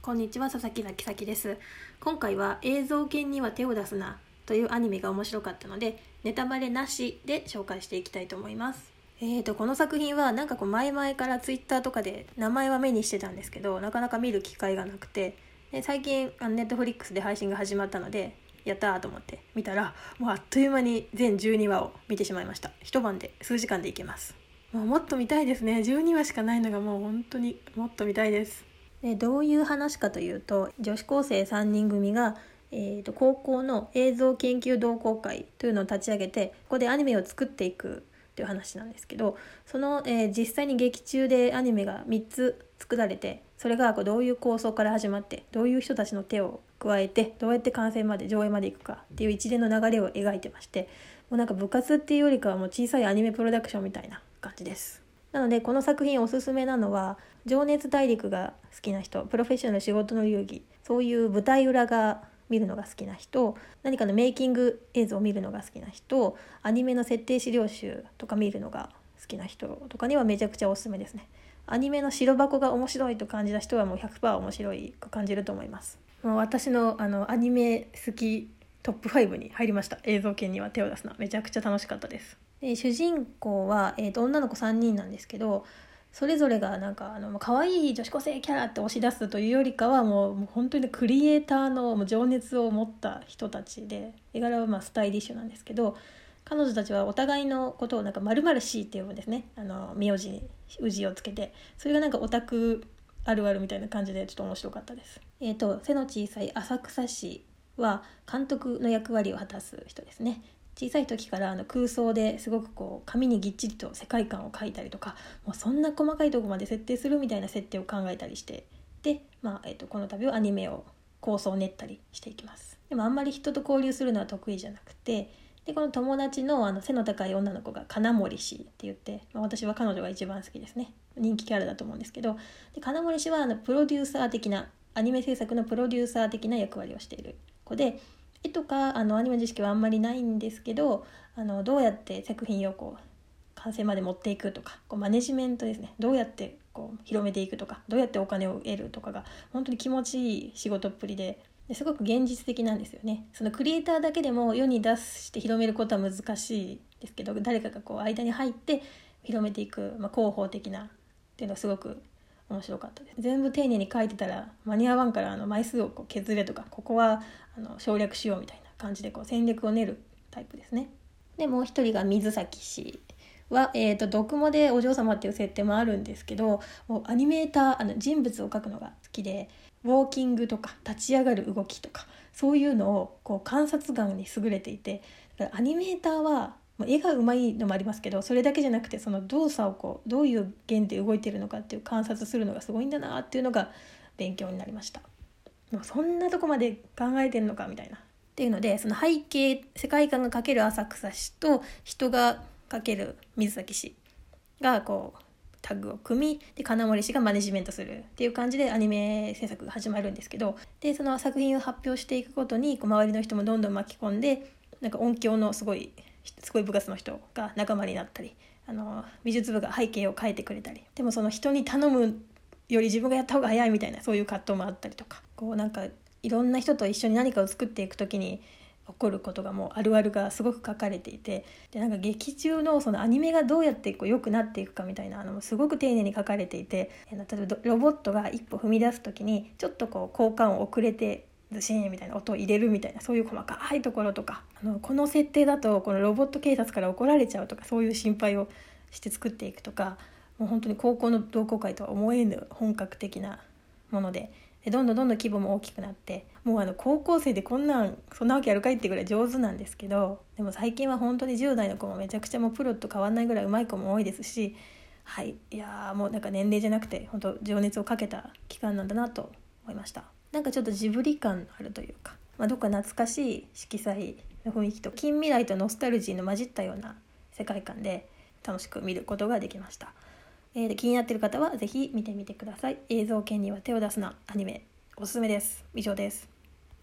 こんにちは佐々木咲咲です。今回は映像犬には手を出すなというアニメが面白かったのでネタバレなしで紹介していきたいと思います。えーとこの作品はなんかこう前々からツイッターとかで名前は目にしてたんですけどなかなか見る機会がなくてで最近あのネットフリックスで配信が始まったのでやったーと思って見たらもうあっという間に全12話を見てしまいました。一晩で数時間でいけます。もうもっと見たいですね。12話しかないのがもう本当にもっと見たいです。でどういう話かというと女子高生3人組が、えーと、高校の映像研究同好会というのを立ち上げてここでアニメを作っていくという話なんですけどその、えー、実際に劇中でアニメが3つ作られてそれがこうどういう構想から始まってどういう人たちの手を加えてどうやって完成まで上映までいくかっていう一連の流れを描いてましてもうなんか部活っていうよりかはもう小さいアニメプロダクションみたいな感じです。なのでこの作品おすすめなのは「情熱大陸」が好きな人プロフェッショナル仕事の遊戯そういう舞台裏が見るのが好きな人何かのメイキング映像を見るのが好きな人アニメの設定資料集とか見るのが好きな人とかにはめちゃくちゃおすすめですね。アニメの白箱が面白いと感じた人はもう100%面白いと感じると思います。もう私のあのアニメ好きトップ5に入りました映像系には手を出すなめちゃくちゃ楽しかったですで主人公は、えーと、女の子3人なんですけどそれぞれがなんかあの可愛い女子高生キャラって押し出すというよりかはもうもう本当にクリエイターの情熱を持った人たちで絵柄はまあスタイリッシュなんですけど彼女たちはお互いのことをなんか〇〇しって呼ぶんですねあの名字に氏をつけてそれがなんかオタクあるあるみたいな感じでちょっと面白かったです。えっ、ー、と背の小さい浅草市は監督の役割を果たす人ですね。小さい時からあの空想ですごくこう紙にぎっちりと世界観を描いたりとかもうそんな細かいとこまで設定するみたいな設定を考えたりしてで、まあえーと、この度はアニメを構想を練ったりしていきますでもあんまり人と交流するのは得意じゃなくてでこの友達のあの背の高い女の子が金森氏って言って、まあ、私は彼女が一番好きですね。人気キャラだと思うんですけど。で金森氏はあのプロデューサー的なアニメ制作のプロデューサー的な役割をしている子で絵とかあのアニメ知識はあんまりないんですけどあのどうやって作品をこう完成まで持っていくとかこうマネジメントですね。どうやってこう広めていくとかどうやってお金を得るとかが本当に気持ちいい仕事っぷりでですごく現実的なんですよね。そのクリエイターだけでも世に出して広めることは難しいですけど誰かがこう間に入って広めていく、まあ、広報的なっていうのはすごく面白かったです。全部丁寧に書いてたら間に合わんからあの枚数をこう削れとかここはあの省略しようみたいな感じでこう戦略を練るタイプですね。でもう一人が水崎氏。は、えーと、読モでお嬢様っていう設定もあるんですけどもうアニメーターあの人物を描くのが好きでウォーキングとか立ち上がる動きとかそういうのをこう観察眼に優れていてアニメーターは絵がうまいのもありますけどそれだけじゃなくてその動作をこうどういう弦で動いてるのかっていう観察するのがすごいんだなっていうのが勉強になりました。もうそんなとこまで考えてんのかみたいな。っていうのでその背景世界観が描ける浅草市と人が水崎氏がこうタッグを組みで金森氏がマネジメントするっていう感じでアニメ制作が始まるんですけどでその作品を発表していくことにこう周りの人もどんどん巻き込んでなんか音響のすごいすごい部活の人が仲間になったりあの美術部が背景を変えてくれたりでもその人に頼むより自分がやった方が早いみたいなそういう葛藤もあったりとかこうなんかいろんな人と一緒に何かを作っていく時に起こることがもうあるあるがすごく書かれていてでなんか劇中のそのアニメがどうやってこう良くなっていくかみたいなのもすごく丁寧に書かれていて例えばロボットが一歩踏み出す時にちょっとこう交換を遅れてズシーンみたいな音を入れるみたいなそういう細かいところとかあのこの設定だとこのロボット警察から怒られちゃうとかそういう心配をして作っていくとかもう本当に高校の同好会とは思えぬ本格的なものでどんどんどんどん規模も大きくなってもうあの高校生でこんなんそんなわけやるかいってぐらい上手なんですけどでも最近は本当に10代の子もめちゃくちゃもうプロと変わんないぐらいうまい子も多いですしはいいやもうなんか年齢じゃなくて本当情熱をかけた期間なんだなと思いました。なんかちょっとジブリ感あるというか、まあ、どっか懐かしい色彩の雰囲気と近未来とノスタルジーの混じったような世界観で楽しく見ることができました、えー、気になっている方はぜひ見てみてください。映像権には手を出すな。アニメ。おすすめです。以上です。